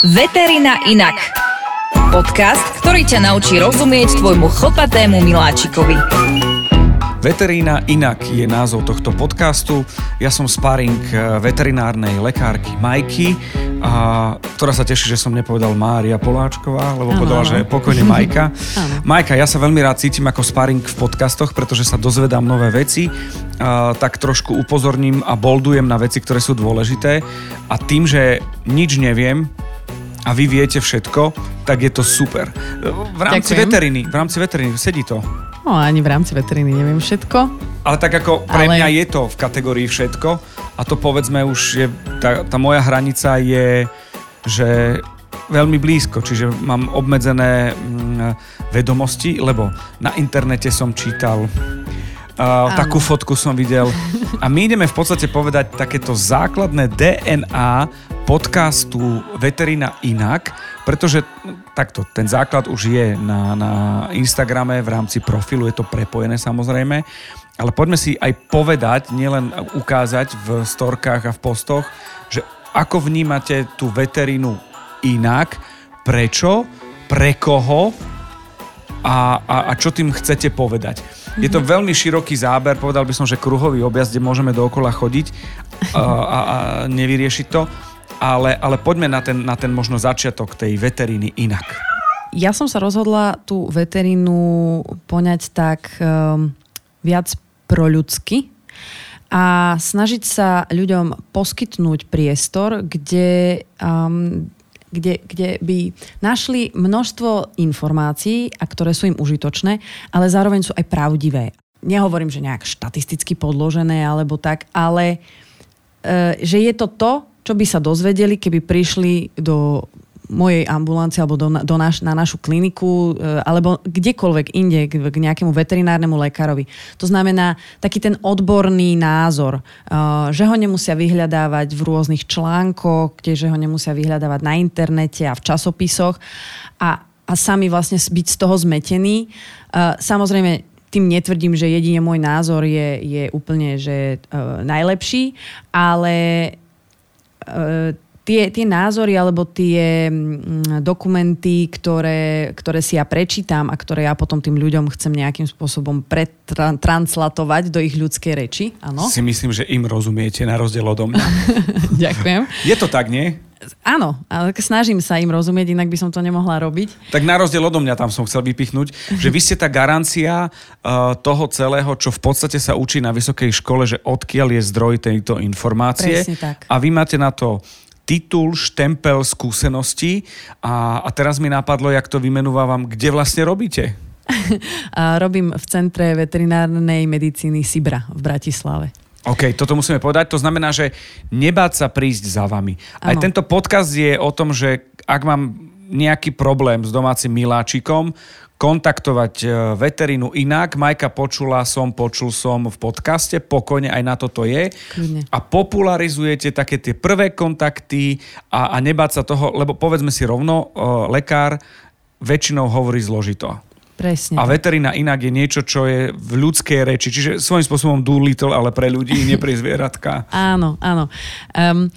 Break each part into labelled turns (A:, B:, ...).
A: Veterina inak. Podcast, ktorý ťa naučí rozumieť tvojmu chlpatému miláčikovi.
B: Veterína inak je názov tohto podcastu. Ja som sparing eh, veterinárnej lekárky Majky, a, ktorá sa teší, že som nepovedal Mária Poláčková, lebo ano, povedala, ano. že je pokojne Majka. Majka, ja sa veľmi rád cítim ako sparing v podcastoch, pretože sa dozvedám nové veci, a, tak trošku upozorním a boldujem na veci, ktoré sú dôležité. A tým, že nič neviem, a vy viete všetko, tak je to super. V rámci Ďakujem. veteriny, v rámci veteriny sedí to.
C: No ani v rámci veteriny neviem všetko.
B: Ale tak ako pre ale... mňa je to v kategórii všetko a to povedzme už je, tá, tá moja hranica je, že veľmi blízko, čiže mám obmedzené mm, vedomosti, lebo na internete som čítal Uh, takú fotku som videl. A my ideme v podstate povedať takéto základné DNA podcastu Veterina inak, pretože takto, ten základ už je na, na Instagrame v rámci profilu, je to prepojené samozrejme, ale poďme si aj povedať, nielen ukázať v storkách a v postoch, že ako vnímate tú veterinu inak, prečo, pre koho a, a, a čo tým chcete povedať. Je to veľmi široký záber, povedal by som, že kruhový objazd, kde môžeme dookola chodiť a, a, a nevyriešiť to, ale, ale poďme na ten, na ten možno začiatok tej veteríny inak.
C: Ja som sa rozhodla tú veterínu poňať tak um, viac proľudsky a snažiť sa ľuďom poskytnúť priestor, kde um, kde, kde by našli množstvo informácií, a ktoré sú im užitočné, ale zároveň sú aj pravdivé. Nehovorím, že nejak štatisticky podložené alebo tak, ale e, že je to to, čo by sa dozvedeli, keby prišli do mojej ambulancie alebo do, do naš, na našu kliniku e, alebo kdekoľvek inde k, k nejakému veterinárnemu lekárovi. To znamená taký ten odborný názor, e, že ho nemusia vyhľadávať v rôznych článkoch, že ho nemusia vyhľadávať na internete a v časopisoch a, a sami vlastne byť z toho zmetení. E, samozrejme, tým netvrdím, že jedine môj názor je, je úplne že, najlepší, ale uh, tie, tie názory alebo tie mm, dokumenty, ktoré, ktoré si ja prečítam a ktoré ja potom tým ľuďom chcem nejakým spôsobom pretranslatovať do ich ľudskej reči. Áno.
B: Si myslím, že im rozumiete na rozdiel odo mňa.
C: Ďakujem.
B: Je to tak, nie?
C: Áno, ale snažím sa im rozumieť, inak by som to nemohla robiť.
B: Tak na rozdiel odo mňa tam som chcel vypichnúť, že vy ste tá garancia uh, toho celého, čo v podstate sa učí na vysokej škole, že odkiaľ je zdroj tejto informácie.
C: Presne tak.
B: A vy máte na to titul, štempel skúsenosti a, a teraz mi napadlo, jak to vymenúvam, kde vlastne robíte?
C: a robím v Centre veterinárnej medicíny Sibra v Bratislave.
B: OK, toto musíme povedať. To znamená, že nebáť sa prísť za vami. Ano. Aj tento podcast je o tom, že ak mám nejaký problém s domácim miláčikom, kontaktovať e, veterínu inak. Majka počula som, počul som v podcaste, pokojne aj na toto je.
C: Kľudne.
B: A popularizujete také tie prvé kontakty a, a nebáť sa toho, lebo povedzme si rovno, uh, lekár väčšinou hovorí zložito.
C: Presne.
B: A veterina inak je niečo, čo je v ľudskej reči, čiže svojím spôsobom Doolittle, ale pre ľudí, nie pre zvieratka.
C: áno, áno. Um,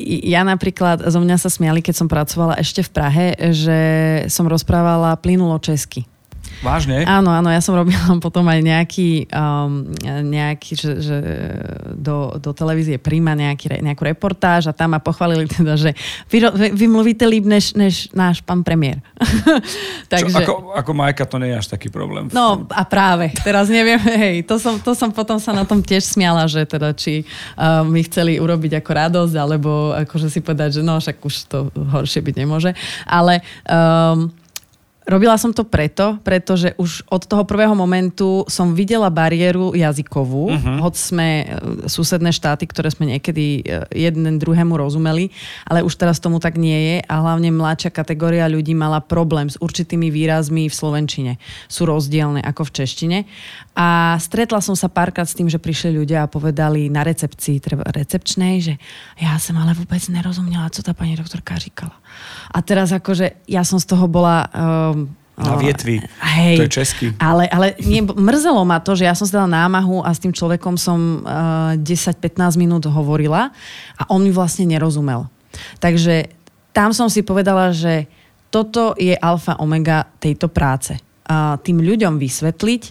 C: ja napríklad, zo mňa sa smiali, keď som pracovala ešte v Prahe, že som rozprávala plynulo česky.
B: Vážne?
C: Áno, áno, ja som robila potom aj nejaký, um, nejaký že, že do, do televízie príjma nejaký, nejakú reportáž a tam ma pochválili teda, že vy, vy, vy mluvíte líp než, než náš pán premiér.
B: Takže, Čo, ako, ako Majka to nie je až taký problém.
C: No a práve, teraz neviem, hej, to som, to som potom sa na tom tiež smiala, že teda či uh, my chceli urobiť ako radosť, alebo akože si povedať, že no však už to horšie byť nemôže. Ale um, Robila som to preto, pretože už od toho prvého momentu som videla bariéru jazykovú, uh-huh. hoď sme e, susedné štáty, ktoré sme niekedy e, jeden druhému rozumeli, ale už teraz tomu tak nie je a hlavne mladšia kategória ľudí mala problém s určitými výrazmi v slovenčine. Sú rozdielne ako v češtine. A stretla som sa párkrát s tým, že prišli ľudia a povedali na recepcii, treba recepčnej, že ja som ale vôbec nerozumela, co tá pani doktorka říkala. A teraz akože ja som z toho bola...
B: Na vietvi.
C: Hej,
B: to je český.
C: Ale, ale nie, mrzelo ma to, že ja som si dala námahu a s tým človekom som uh, 10-15 minút hovorila a on mi vlastne nerozumel. Takže tam som si povedala, že toto je alfa omega tejto práce. A tým ľuďom vysvetliť,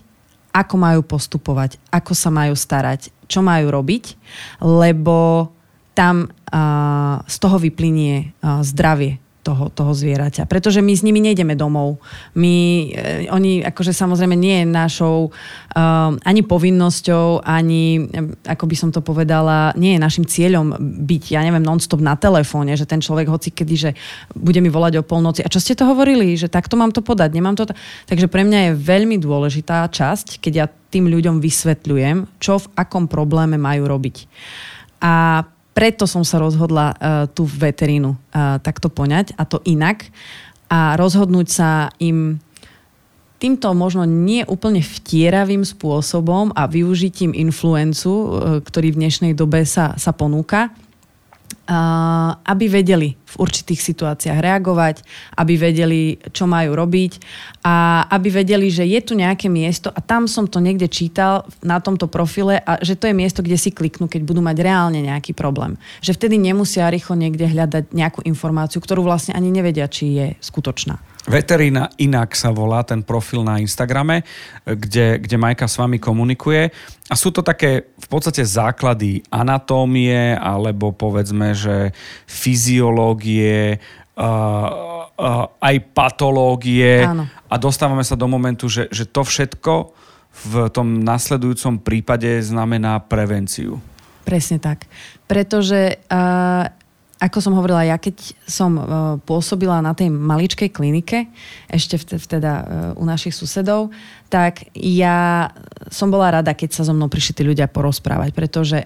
C: ako majú postupovať, ako sa majú starať, čo majú robiť, lebo tam a, z toho vyplynie a, zdravie toho, toho zvieraťa. Pretože my s nimi nejdeme domov. My, e, oni akože samozrejme nie je našou uh, ani povinnosťou, ani, ako by som to povedala, nie je našim cieľom byť, ja neviem, non-stop na telefóne, že ten človek hoci kedy, že bude mi volať o polnoci. A čo ste to hovorili? Že takto mám to podať, nemám to... T-? Takže pre mňa je veľmi dôležitá časť, keď ja tým ľuďom vysvetľujem, čo v akom probléme majú robiť. A preto som sa rozhodla uh, tú veterínu uh, takto poňať a to inak. A rozhodnúť sa im týmto možno nie úplne vtieravým spôsobom a využitím influencu, uh, ktorý v dnešnej dobe sa, sa ponúka, aby vedeli v určitých situáciách reagovať, aby vedeli, čo majú robiť a aby vedeli, že je tu nejaké miesto a tam som to niekde čítal na tomto profile a že to je miesto, kde si kliknú, keď budú mať reálne nejaký problém. Že vtedy nemusia rýchlo niekde hľadať nejakú informáciu, ktorú vlastne ani nevedia, či je skutočná.
B: Veterína inak sa volá ten profil na Instagrame, kde, kde Majka s vami komunikuje. A sú to také v podstate základy anatómie alebo povedzme, že fyziológie, uh, aj patológie. Áno. A dostávame sa do momentu, že, že to všetko v tom nasledujúcom prípade znamená prevenciu.
C: Presne tak. Pretože ako som hovorila, ja keď som uh, pôsobila na tej maličkej klinike, ešte v, teda uh, u našich susedov, tak ja som bola rada, keď sa so mnou prišli tí ľudia porozprávať, pretože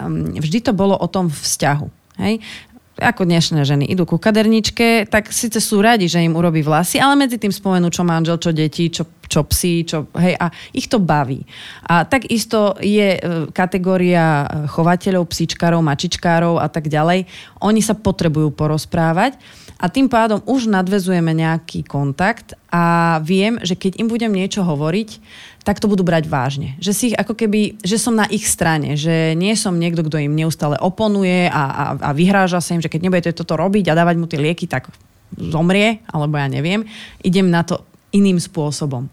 C: um, vždy to bolo o tom vzťahu. Hej? Ako dnešné ženy idú ku kaderničke, tak síce sú radi, že im urobí vlasy, ale medzi tým spomenú, čo manžel, čo deti, čo, čo psi, čo, hej, a ich to baví. A takisto je e, kategória e, chovateľov, psíčkárov, mačičkárov a tak ďalej. Oni sa potrebujú porozprávať a tým pádom už nadvezujeme nejaký kontakt a viem, že keď im budem niečo hovoriť, tak to budú brať vážne. Že si ich ako keby, že som na ich strane, že nie som niekto, kto im neustále oponuje a, a, a vyhráža sa im, že keď nebudete toto robiť a dávať mu tie lieky, tak zomrie, alebo ja neviem. Idem na to iným spôsobom.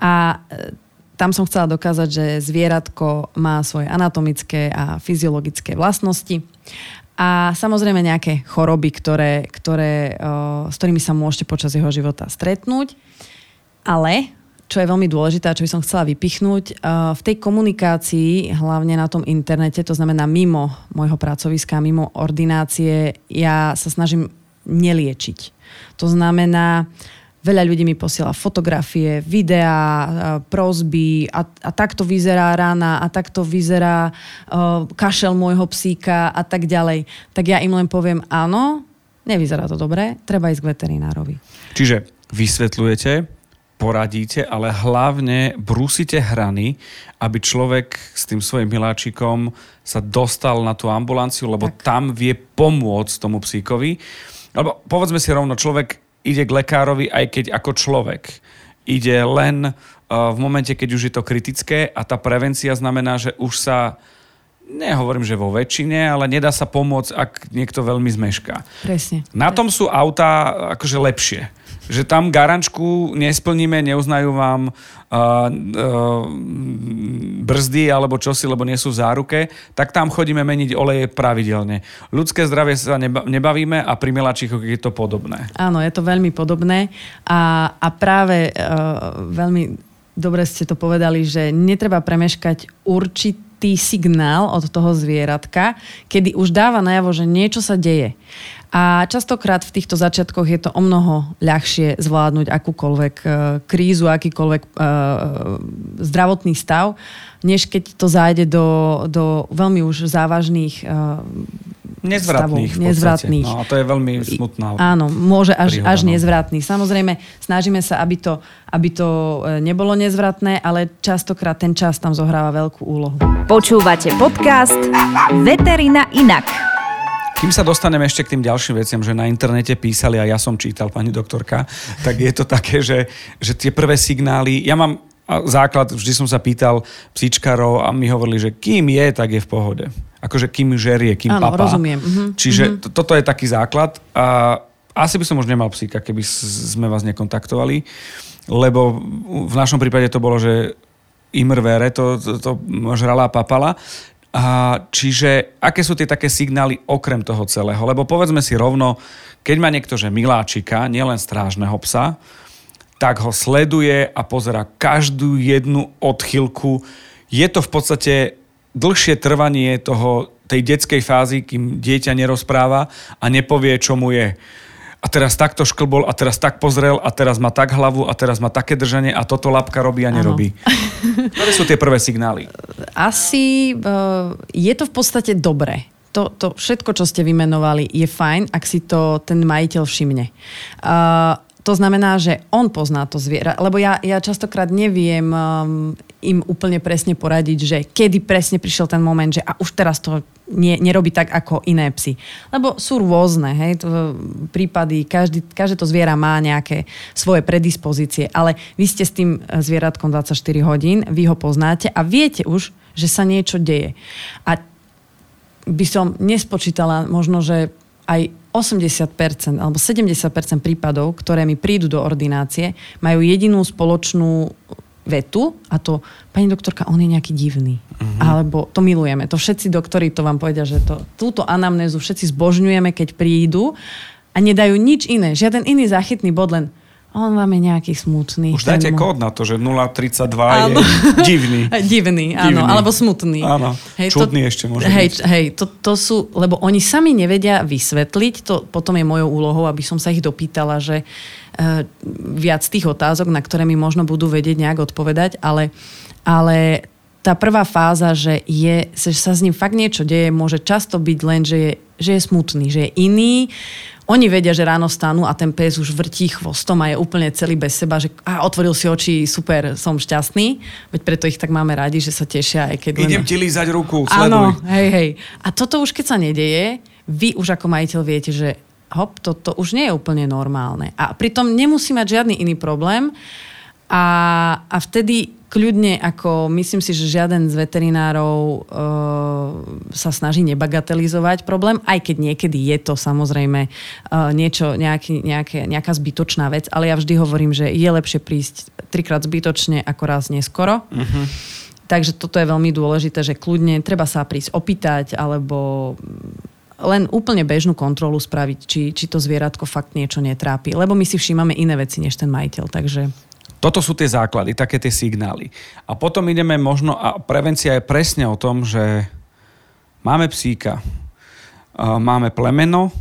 C: A e, tam som chcela dokázať, že zvieratko má svoje anatomické a fyziologické vlastnosti a samozrejme nejaké choroby, ktoré, ktoré, s ktorými sa môžete počas jeho života stretnúť. Ale, čo je veľmi dôležité a čo by som chcela vypichnúť, v tej komunikácii, hlavne na tom internete, to znamená mimo môjho pracoviska, mimo ordinácie, ja sa snažím neliečiť. To znamená, Veľa ľudí mi posiela fotografie, videá, prozby a, a takto vyzerá rána a takto vyzerá uh, kašel môjho psíka a tak ďalej. Tak ja im len poviem áno, nevyzerá to dobre, treba ísť k veterinárovi.
B: Čiže vysvetľujete, poradíte, ale hlavne brúsite hrany, aby človek s tým svojim miláčikom sa dostal na tú ambulanciu, lebo tak. tam vie pomôcť tomu psíkovi. Lebo povedzme si rovno, človek ide k lekárovi aj keď ako človek. Ide len uh, v momente, keď už je to kritické a tá prevencia znamená, že už sa nehovorím, že vo väčšine, ale nedá sa pomôcť, ak niekto veľmi zmešká.
C: Presne.
B: Na tom sú autá akože lepšie že tam garančku nesplníme, neuznajú vám uh, uh, brzdy alebo čosi, lebo nie sú v záruke, tak tam chodíme meniť oleje pravidelne. Ľudské zdravie sa neba, nebavíme a pri miláčikoch je to podobné.
C: Áno, je to veľmi podobné a, a práve uh, veľmi dobre ste to povedali, že netreba premeškať určitý signál od toho zvieratka, kedy už dáva najavo, že niečo sa deje. A častokrát v týchto začiatkoch je to o mnoho ľahšie zvládnuť akúkoľvek e, krízu, akýkoľvek uh, zdravotný stav, než keď to zájde do, do veľmi už závažných
B: Nezvratných. Stavov, nezvratných. No a to je veľmi smutná.
C: Áno, môže až, až no. nezvratný. Samozrejme, snažíme sa, aby to, aby to nebolo nezvratné, ale častokrát ten čas tam zohráva veľkú úlohu.
A: Počúvate podcast Veterina inak.
B: Kým sa dostaneme ešte k tým ďalším veciam, že na internete písali a ja som čítal, pani doktorka, tak je to také, že, že tie prvé signály, ja mám základ, vždy som sa pýtal psíčkarov a mi hovorili, že kým je, tak je v pohode. Akože kým žerie, kým
C: Áno,
B: papá.
C: rozumiem. Mhm.
B: Čiže to, toto je taký základ a asi by som už nemal psíka, keby sme vás nekontaktovali, lebo v našom prípade to bolo, že imrvere, to, to, to žrala a papala. A čiže aké sú tie také signály okrem toho celého? Lebo povedzme si rovno, keď má niekto, že miláčika, nielen strážneho psa, tak ho sleduje a pozera každú jednu odchylku. Je to v podstate dlhšie trvanie toho, tej detskej fázy, kým dieťa nerozpráva a nepovie, čo mu je. A teraz takto šklbol a teraz tak pozrel a teraz má tak hlavu a teraz má také držanie a toto lapka robí a nerobí. Ktoré sú tie prvé signály?
C: Asi uh, je to v podstate dobré. To, to všetko, čo ste vymenovali, je fajn, ak si to ten majiteľ všimne. Uh, to znamená, že on pozná to zviera, lebo ja, ja častokrát neviem um, im úplne presne poradiť, že kedy presne prišiel ten moment, že a už teraz to nie, nerobí tak ako iné psy. Lebo sú rôzne, hej, to, prípady, každý, každé to zviera má nejaké svoje predispozície, ale vy ste s tým zvieratkom 24 hodín, vy ho poznáte a viete už, že sa niečo deje. A by som nespočítala možno, že aj 80% alebo 70% prípadov, ktoré mi prídu do ordinácie, majú jedinú spoločnú vetu a to, pani doktorka, on je nejaký divný. Uh-huh. Alebo to milujeme. To všetci doktori to vám povedia, že to, túto anamnézu všetci zbožňujeme, keď prídu a nedajú nič iné. Žiaden iný záchytný bod, len on vám je nejaký smutný.
B: Už dajte kód na to, že 032 áno. je divný.
C: divný, áno, divný. alebo smutný.
B: Áno, hej, čudný
C: to,
B: ešte môže
C: hej,
B: byť.
C: Hej, to, to sú, lebo oni sami nevedia vysvetliť, to potom je mojou úlohou, aby som sa ich dopýtala, že uh, viac tých otázok, na ktoré mi možno budú vedieť nejak odpovedať, ale, ale tá prvá fáza, že, je, že sa s ním fakt niečo deje, môže často byť len, že je, že je smutný, že je iný, oni vedia, že ráno stanú a ten pes už vrtí chvostom a je úplne celý bez seba, že a otvoril si oči, super, som šťastný. Veď preto ich tak máme radi, že sa tešia. Aj keď
B: Idem len... ti lízať ruku,
C: sleduj. Áno, hej, hej. A toto už keď sa nedeje, vy už ako majiteľ viete, že hop, toto už nie je úplne normálne. A pritom nemusí mať žiadny iný problém. A, a vtedy kľudne, ako myslím si, že žiaden z veterinárov e, sa snaží nebagatelizovať problém, aj keď niekedy je to samozrejme e, niečo, nejaký, nejaké, nejaká zbytočná vec, ale ja vždy hovorím, že je lepšie prísť trikrát zbytočne ako raz neskoro. Uh-huh. Takže toto je veľmi dôležité, že kľudne treba sa prísť opýtať alebo len úplne bežnú kontrolu spraviť, či, či to zvieratko fakt niečo netrápi. Lebo my si všímame iné veci než ten majiteľ. Takže
B: toto sú tie základy, také tie signály. A potom ideme možno, a prevencia je presne o tom, že máme psíka, máme plemeno,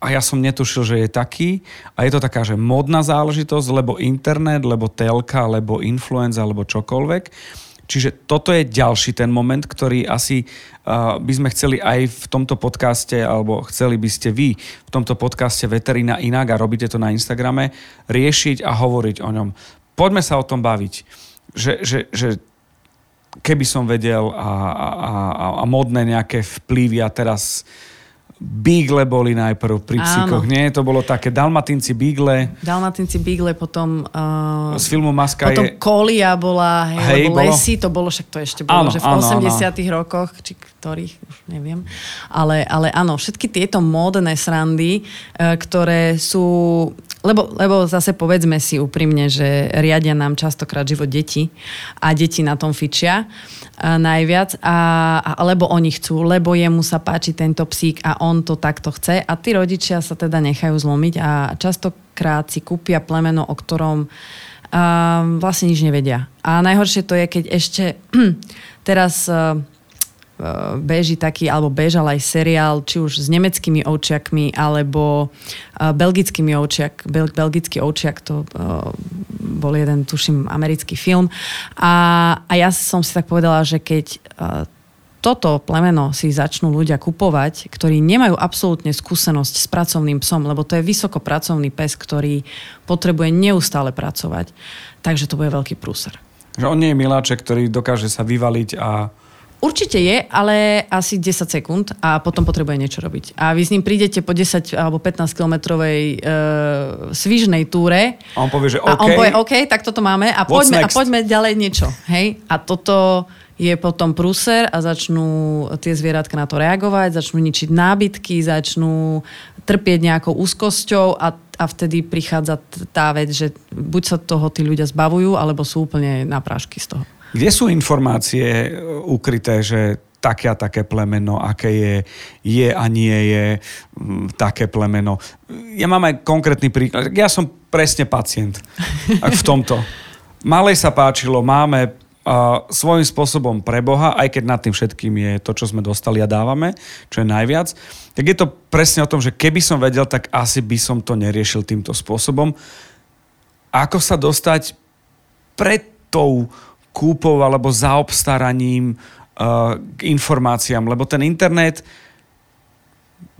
B: a ja som netušil, že je taký. A je to taká, že modná záležitosť, lebo internet, lebo telka, lebo influenza, alebo čokoľvek. Čiže toto je ďalší ten moment, ktorý asi uh, by sme chceli aj v tomto podcaste, alebo chceli by ste vy v tomto podcaste Veterina inak a robíte to na Instagrame, riešiť a hovoriť o ňom. Poďme sa o tom baviť. Že, že, že keby som vedel a, a, a, a modné nejaké vplyvy a teraz Beagle boli najprv pri psíkoch, nie? To bolo také Dalmatinci Beagle.
C: Dalmatinci Beagle, potom... Uh,
B: z filmu Maska
C: potom je... Kolia bola, hej, hej lebo bolo... Lesy, to bolo, však to ešte bolo, áno, že v áno, 80 áno. rokoch, či ktorých, už neviem. Ale, ale áno, všetky tieto módne srandy, uh, ktoré sú lebo, lebo zase povedzme si úprimne, že riadia nám častokrát život deti a deti na tom fičia a najviac, a, a, lebo oni chcú, lebo jemu sa páči tento psík a on to takto chce a tí rodičia sa teda nechajú zlomiť a častokrát si kúpia plemeno, o ktorom a, vlastne nič nevedia. A najhoršie to je, keď ešte teraz Eh, beží taký, alebo bežal aj seriál, či už s nemeckými ovčiakmi, alebo uh, belgickými ovčiak. Bel, belgický ovčiak, to uh, bol jeden, tuším, americký film. A, a ja som si tak povedala, že keď toto plemeno si začnú ľudia kupovať, ktorí nemajú absolútne skúsenosť s pracovným psom, lebo to je vysokopracovný pes, ktorý potrebuje neustále pracovať. Takže to bude veľký prúser.
B: Že on nie je miláček, ktorý dokáže sa vyvaliť a
C: Určite je, ale asi 10 sekúnd a potom potrebuje niečo robiť. A vy s ním prídete po 10 alebo 15 kilometrovej e, svižnej túre.
B: A on povie, že OK.
C: A on povie, OK, tak toto máme a poďme, a poďme ďalej niečo. Hej? A toto je potom prúser a začnú tie zvieratka na to reagovať, začnú ničiť nábytky, začnú trpieť nejakou úzkosťou a, a vtedy prichádza tá vec, že buď sa toho tí ľudia zbavujú, alebo sú úplne na prášky z toho.
B: Kde sú informácie e, ukryté, že také a také plemeno, aké je, je a nie je také plemeno. Ja mám aj konkrétny príklad. Ja som presne pacient v tomto. Malej sa páčilo, máme a svojím spôsobom pre Boha, aj keď nad tým všetkým je to, čo sme dostali a dávame, čo je najviac, tak je to presne o tom, že keby som vedel, tak asi by som to neriešil týmto spôsobom. Ako sa dostať pred tou kúpou alebo zaobstaraním uh, k informáciám, lebo ten internet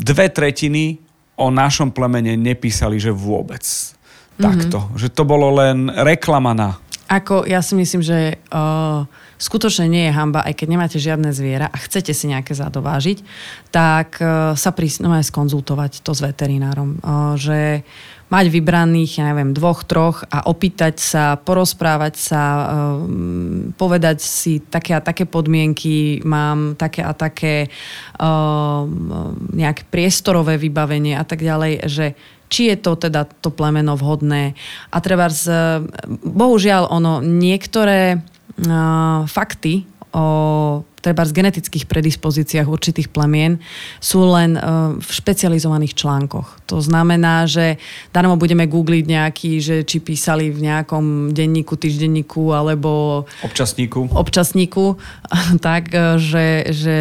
B: dve tretiny o našom plemene nepísali, že vôbec. Mm-hmm. Takto. Že to bolo len reklama na.
C: Ako, ja si myslím, že uh, skutočne nie je hamba, aj keď nemáte žiadne zviera a chcete si nejaké zadovážiť, tak uh, sa prísť no, skonzultovať to s veterinárom. Uh, že mať vybraných, ja neviem, dvoch, troch a opýtať sa, porozprávať sa, um, povedať si také a také podmienky, mám také a také um, nejaké priestorové vybavenie a tak ďalej, že či je to teda to plemeno vhodné. A treba z, bohužiaľ ono, niektoré uh, fakty o treba z genetických predispozíciách určitých plemien sú len e, v špecializovaných článkoch. To znamená, že darmo budeme googliť nejaký, že či písali v nejakom denníku, týždenníku alebo
B: občasníku,
C: občasníku tak, e, že, že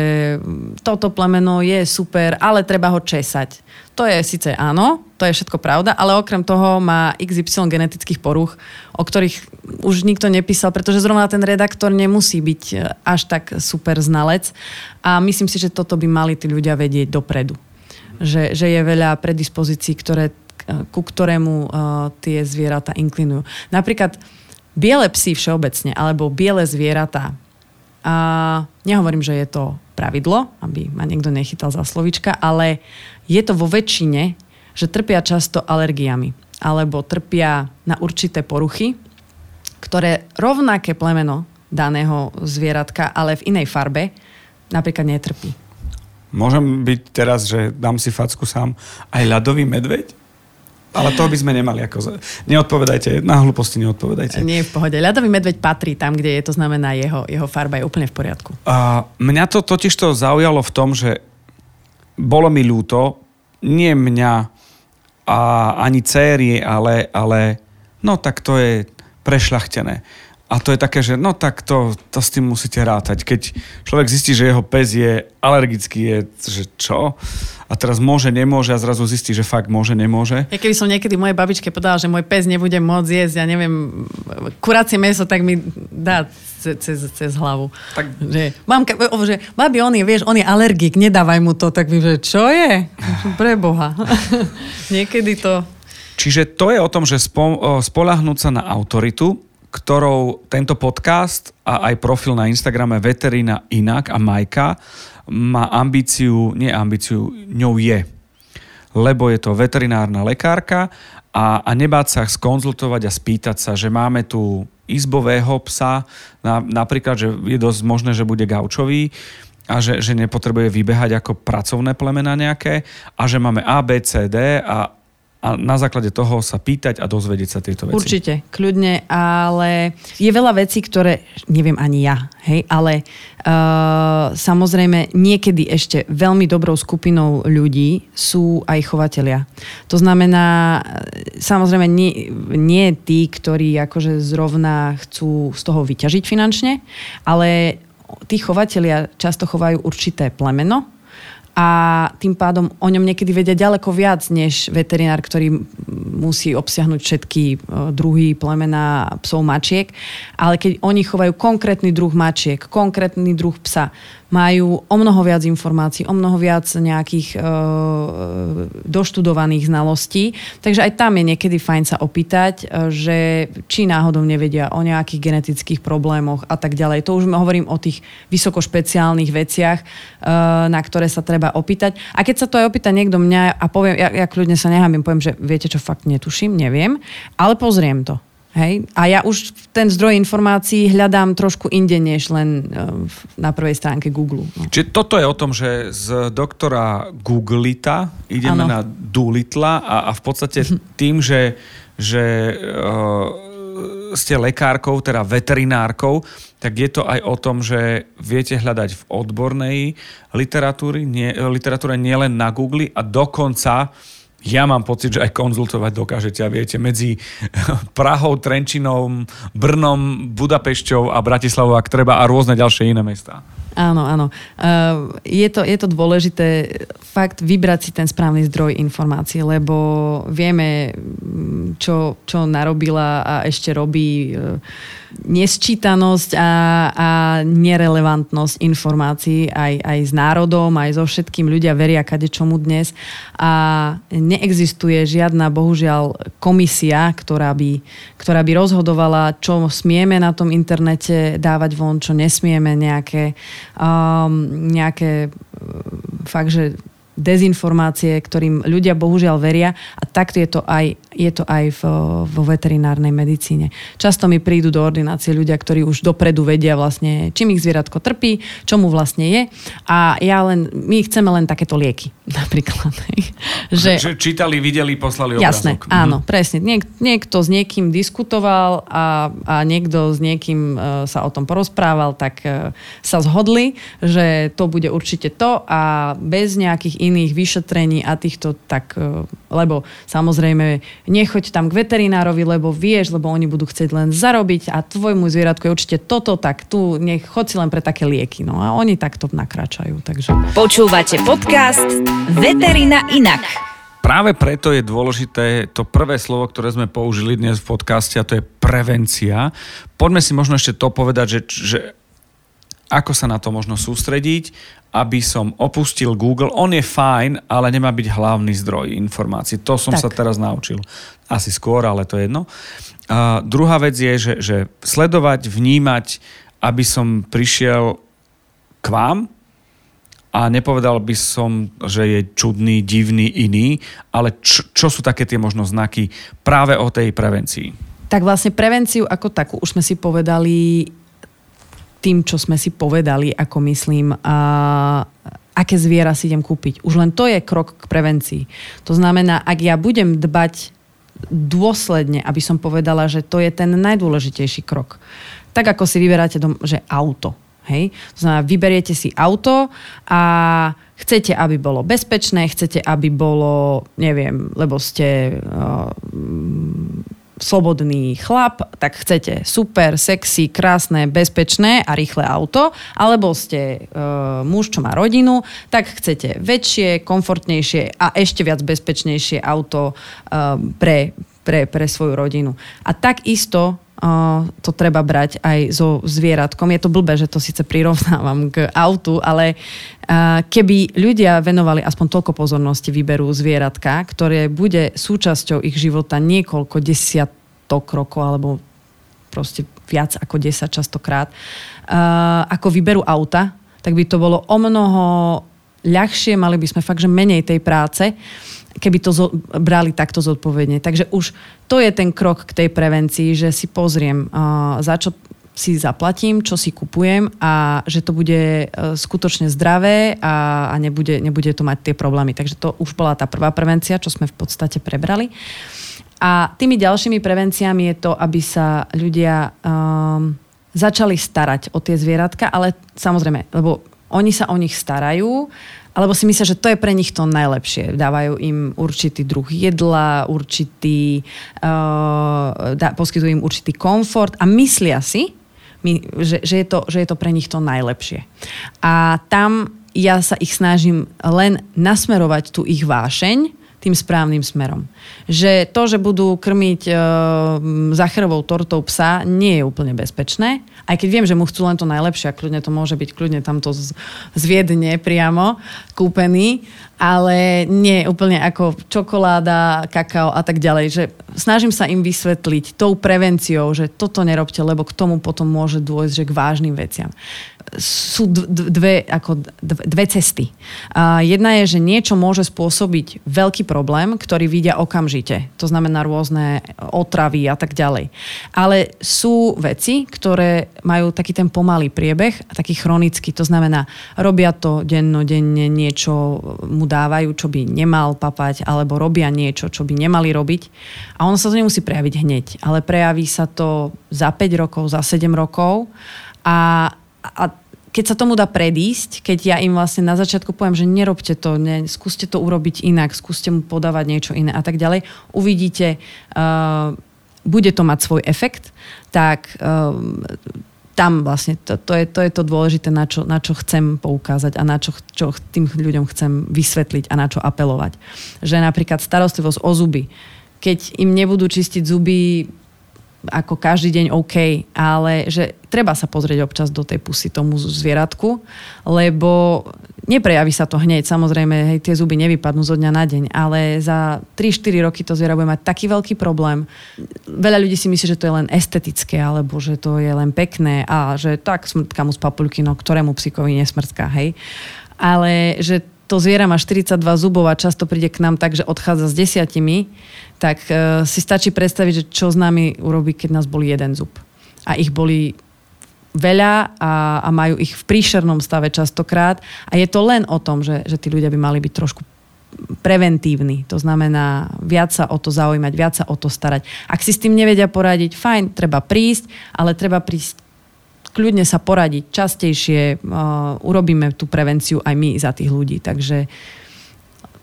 C: toto plemeno je super, ale treba ho česať. To je síce áno, to je všetko pravda, ale okrem toho má XY genetických poruch, o ktorých už nikto nepísal, pretože zrovna ten redaktor nemusí byť e, až tak super znalec. A myslím si, že toto by mali tí ľudia vedieť dopredu. Že, že je veľa predispozícií, ktoré, e, ku ktorému uh, tie zvieratá inklinujú. Napríklad biele psy všeobecne, alebo biele zvieratá. A nehovorím, že je to pravidlo, aby ma niekto nechytal za slovička, ale je to vo väčšine, že trpia často alergiami alebo trpia na určité poruchy, ktoré rovnaké plemeno daného zvieratka, ale v inej farbe, napríklad netrpí.
B: Môžem byť teraz, že dám si facku sám, aj ľadový medveď? Ale toho by sme nemali ako... Neodpovedajte, na hlúposti neodpovedajte.
C: Nie v pohode. Ľadový medveď patrí tam, kde je, to znamená jeho, jeho farba je úplne v poriadku.
B: A mňa to totiž to zaujalo v tom, že bolo mi ľúto, nie mňa a ani céry, ale, ale no tak to je prešľachtené. A to je také, že no tak to, to s tým musíte rátať. Keď človek zistí, že jeho pes je alergický, je, že čo? A teraz môže, nemôže a zrazu zistí, že fakt môže, nemôže.
C: Ja keby som niekedy mojej babičke povedala, že môj pes nebude môcť jesť, ja neviem, kuracie meso, tak mi dá cez, cez, cez hlavu. Tak... Že, mamka, že babi, on je, vieš, on je alergik, nedávaj mu to. Tak mi, že čo je? Preboha. niekedy to...
B: Čiže to je o tom, že spo, spolahnúť sa na autoritu, ktorou tento podcast a aj profil na Instagrame Veterina Inak a Majka má ambíciu, nie ambíciu, ňou je. Lebo je to veterinárna lekárka a, a nebáť sa skonzultovať a spýtať sa, že máme tu izbového psa, na, napríklad, že je dosť možné, že bude gaučový, a že, že nepotrebuje vybehať ako pracovné plemena nejaké a že máme A, B, C, D a a na základe toho sa pýtať a dozvedieť sa tieto veci.
C: Určite, kľudne, ale je veľa vecí, ktoré neviem ani ja, hej, ale uh, samozrejme niekedy ešte veľmi dobrou skupinou ľudí sú aj chovatelia. To znamená, samozrejme nie, nie tí, ktorí akože zrovna chcú z toho vyťažiť finančne, ale tí chovatelia často chovajú určité plemeno, a tým pádom o ňom niekedy vedia ďaleko viac než veterinár, ktorý musí obsiahnuť všetky e, druhy plemena psov mačiek. Ale keď oni chovajú konkrétny druh mačiek, konkrétny druh psa, majú o mnoho viac informácií, o mnoho viac nejakých e, doštudovaných znalostí. Takže aj tam je niekedy fajn sa opýtať, e, že či náhodou nevedia o nejakých genetických problémoch a tak ďalej. To už hovorím o tých vysokošpeciálnych veciach, e, na ktoré sa treba opýtať. A keď sa to aj opýta niekto mňa a poviem, ja, ja kľudne sa nehábim, poviem, že viete čo, fakt netuším, neviem, ale pozriem to. Hej? A ja už ten zdroj informácií hľadám trošku inde, než len uh, na prvej stránke Google.
B: No. Čiže toto je o tom, že z doktora Googlita ideme ano. na Doolitla a, a v podstate tým, že, že uh, ste lekárkou, teda veterinárkou, tak je to aj o tom, že viete hľadať v odbornej literatúre, nie, literatúre nielen na Google a dokonca ja mám pocit, že aj konzultovať dokážete a viete medzi Prahou, Trenčinom, Brnom, Budapešťou a Bratislavou, ak treba, a rôzne ďalšie iné mestá.
C: Áno, áno. Uh, je, to, je to dôležité fakt vybrať si ten správny zdroj informácií, lebo vieme, čo, čo narobila a ešte robí uh, nesčítanosť a, a nerelevantnosť informácií aj, aj s národom, aj so všetkým. Ľudia veria kade čomu dnes a neexistuje žiadna, bohužiaľ, komisia, ktorá by, ktorá by rozhodovala, čo smieme na tom internete dávať von, čo nesmieme, nejaké, um, nejaké fakt, že dezinformácie, ktorým ľudia bohužiaľ veria a takto je to aj, je to aj v, vo veterinárnej medicíne. Často mi prídu do ordinácie ľudia, ktorí už dopredu vedia vlastne, čím ich zvieratko trpí, čo mu vlastne je a ja len, my chceme len takéto lieky napríklad.
B: že, že čítali, videli, poslali
C: obrázok. Jasné, mhm. áno, presne. Niek, niekto s niekým diskutoval a, a niekto s niekým uh, sa o tom porozprával, tak uh, sa zhodli, že to bude určite to a bez nejakých iných vyšetrení a týchto, tak, e, lebo samozrejme nechoď tam k veterinárovi, lebo vieš, lebo oni budú chcieť len zarobiť a tvojmu zvieratku je určite toto, tak tu nech chod si len pre také lieky. No a oni takto nakračajú. Takže...
A: Počúvate podcast Veterina inak.
B: Práve preto je dôležité to prvé slovo, ktoré sme použili dnes v podcaste a to je prevencia. Poďme si možno ešte to povedať, že, že ako sa na to možno sústrediť, aby som opustil Google. On je fajn, ale nemá byť hlavný zdroj informácií. To som tak. sa teraz naučil. Asi skôr, ale to je jedno. A druhá vec je, že, že sledovať, vnímať, aby som prišiel k vám a nepovedal by som, že je čudný, divný, iný, ale čo, čo sú také tie možno znaky práve o tej prevencii?
C: Tak vlastne prevenciu ako takú už sme si povedali tým, čo sme si povedali, ako myslím, a aké zviera si idem kúpiť. Už len to je krok k prevencii. To znamená, ak ja budem dbať dôsledne, aby som povedala, že to je ten najdôležitejší krok. Tak ako si vyberáte, dom, že auto. Hej? To znamená, vyberiete si auto a chcete, aby bolo bezpečné, chcete, aby bolo, neviem, lebo ste uh, slobodný chlap, tak chcete super, sexy, krásne, bezpečné a rýchle auto, alebo ste e, muž, čo má rodinu, tak chcete väčšie, komfortnejšie a ešte viac bezpečnejšie auto e, pre, pre, pre svoju rodinu. A takisto to treba brať aj so zvieratkom. Je to blbé, že to síce prirovnávam k autu, ale uh, keby ľudia venovali aspoň toľko pozornosti výberu zvieratka, ktoré bude súčasťou ich života niekoľko desiatok rokov alebo proste viac ako 10 častokrát, uh, ako výberu auta, tak by to bolo o mnoho ľahšie, mali by sme fakt, že menej tej práce. Keby to zo, brali takto zodpovedne. Takže už to je ten krok k tej prevencii, že si pozriem, uh, za čo si zaplatím, čo si kupujem a že to bude uh, skutočne zdravé a, a nebude, nebude to mať tie problémy. Takže to už bola tá prvá prevencia, čo sme v podstate prebrali. A tými ďalšími prevenciami je to, aby sa ľudia um, začali starať o tie zvieratka, ale samozrejme, lebo oni sa o nich starajú, alebo si myslia, že to je pre nich to najlepšie. Dávajú im určitý druh jedla, určitý, uh, dá, poskytujú im určitý komfort a myslia si, my, že, že, je to, že je to pre nich to najlepšie. A tam ja sa ich snažím len nasmerovať tú ich vášeň tým správnym smerom. Že to, že budú krmiť e, zacherovou tortou psa, nie je úplne bezpečné. Aj keď viem, že mu chcú len to najlepšie a kľudne to môže byť kľudne tamto z, z Viedne priamo kúpený, ale nie úplne ako čokoláda, kakao a tak ďalej. Že snažím sa im vysvetliť tou prevenciou, že toto nerobte, lebo k tomu potom môže dôjsť že k vážnym veciam sú dve, ako dve cesty. A jedna je, že niečo môže spôsobiť veľký problém, ktorý vidia okamžite. To znamená rôzne otravy a tak ďalej. Ale sú veci, ktoré majú taký ten pomalý priebeh a taký chronický. To znamená, robia to dennodenne, niečo mu dávajú, čo by nemal papať, alebo robia niečo, čo by nemali robiť. A ono sa to nemusí prejaviť hneď, ale prejaví sa to za 5 rokov, za 7 rokov a a keď sa tomu dá predísť, keď ja im vlastne na začiatku poviem, že nerobte to, ne, skúste to urobiť inak, skúste mu podávať niečo iné a tak ďalej, uvidíte, uh, bude to mať svoj efekt, tak uh, tam vlastne to, to, je, to je to dôležité, na čo, na čo chcem poukázať a na čo, čo tým ľuďom chcem vysvetliť a na čo apelovať. Že napríklad starostlivosť o zuby, keď im nebudú čistiť zuby ako každý deň OK, ale že treba sa pozrieť občas do tej pusy tomu zvieratku, lebo neprejaví sa to hneď. Samozrejme, hej, tie zuby nevypadnú zo dňa na deň, ale za 3-4 roky to zviera bude mať taký veľký problém. Veľa ľudí si myslí, že to je len estetické, alebo že to je len pekné a že tak smrtka mu z papulky, no ktorému psíkovi nesmrtka, hej. Ale že to zviera má 42 zubov a často príde k nám tak, že odchádza s desiatimi, tak uh, si stačí predstaviť, že čo s nami urobí, keď nás boli jeden zub. A ich boli veľa a, a majú ich v príšernom stave častokrát. A je to len o tom, že, že tí ľudia by mali byť trošku preventívny. To znamená viac sa o to zaujímať, viac sa o to starať. Ak si s tým nevedia poradiť, fajn, treba prísť, ale treba prísť kľudne sa poradiť častejšie, uh, urobíme tú prevenciu aj my za tých ľudí. Takže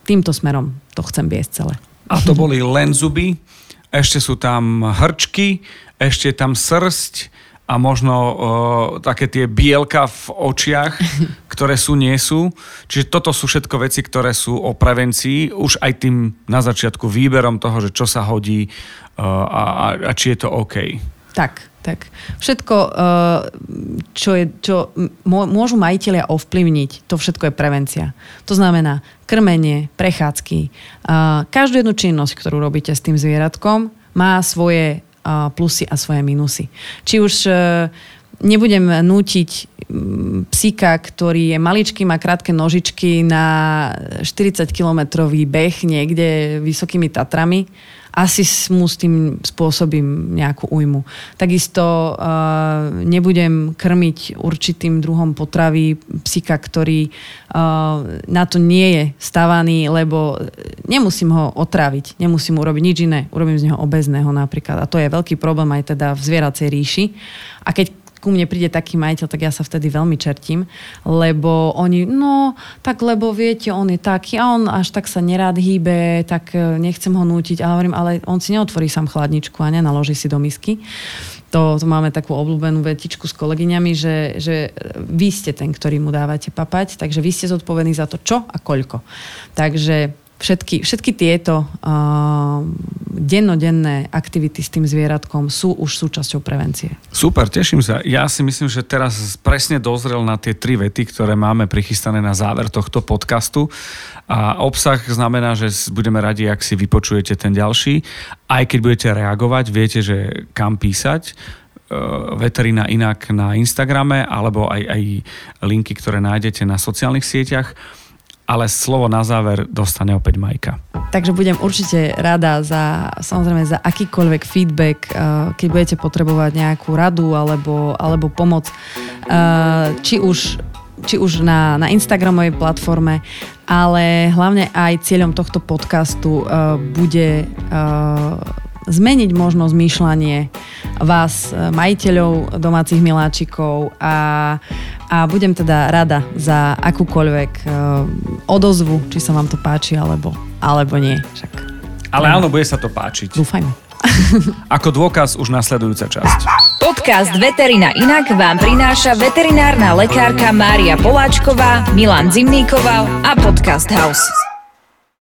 C: týmto smerom to chcem viesť celé.
B: A to boli len zuby, ešte sú tam hrčky, ešte tam srst a možno uh, také tie bielka v očiach, ktoré sú, nie sú. Čiže toto sú všetko veci, ktoré sú o prevencii, už aj tým na začiatku výberom toho, že čo sa hodí uh, a, a či je to OK.
C: Tak, tak všetko, eh, čo, je, čo môžu majiteľia ovplyvniť, to všetko je prevencia. To znamená krmenie, prechádzky. Eh, každú jednu činnosť, ktorú robíte s tým zvieratkom, má svoje plusy a svoje minusy. Či už nebudem nútiť mm, psíka, ktorý je maličký, má krátke nožičky na 40-kilometrový beh niekde vysokými Tatrami, asi mu s tým spôsobím nejakú újmu. Takisto uh, nebudem krmiť určitým druhom potravy psika, ktorý uh, na to nie je stavaný, lebo nemusím ho otraviť, nemusím urobiť nič iné. Urobím z neho obezného napríklad. A to je veľký problém aj teda v zvieracej ríši. A keď ku mne príde taký majiteľ, tak ja sa vtedy veľmi čertím, lebo oni, no, tak lebo viete, on je taký a on až tak sa nerád hýbe, tak e, nechcem ho nútiť. A hovorím, ale on si neotvorí sám chladničku a nenaloží si do misky. To, to máme takú obľúbenú vetičku s kolegyňami, že, že vy ste ten, ktorý mu dávate papať, takže vy ste zodpovední za to, čo a koľko. Takže všetky, všetky tieto uh, dennodenné aktivity s tým zvieratkom sú už súčasťou prevencie.
B: Super, teším sa. Ja si myslím, že teraz presne dozrel na tie tri vety, ktoré máme prichystané na záver tohto podcastu. A obsah znamená, že budeme radi, ak si vypočujete ten ďalší. Aj keď budete reagovať, viete, že kam písať veterina inak na Instagrame alebo aj, aj linky, ktoré nájdete na sociálnych sieťach ale slovo na záver dostane opäť Majka.
C: Takže budem určite rada za, samozrejme, za akýkoľvek feedback, eh, keď budete potrebovať nejakú radu alebo, alebo pomoc, eh, či už, či už na, na Instagramovej platforme, ale hlavne aj cieľom tohto podcastu eh, bude zmeniť možno zmýšľanie vás, e, majiteľov domácich miláčikov a, a budem teda rada za akúkoľvek uh, odozvu, či sa vám to páči alebo, alebo nie. Však,
B: Ale áno, bude sa to páčiť.
C: Dúfajme.
B: Ako dôkaz už nasledujúca časť.
A: Podcast Veterina Inak vám prináša veterinárna lekárka Mária Poláčková, Milan Zimníkoval a Podcast House.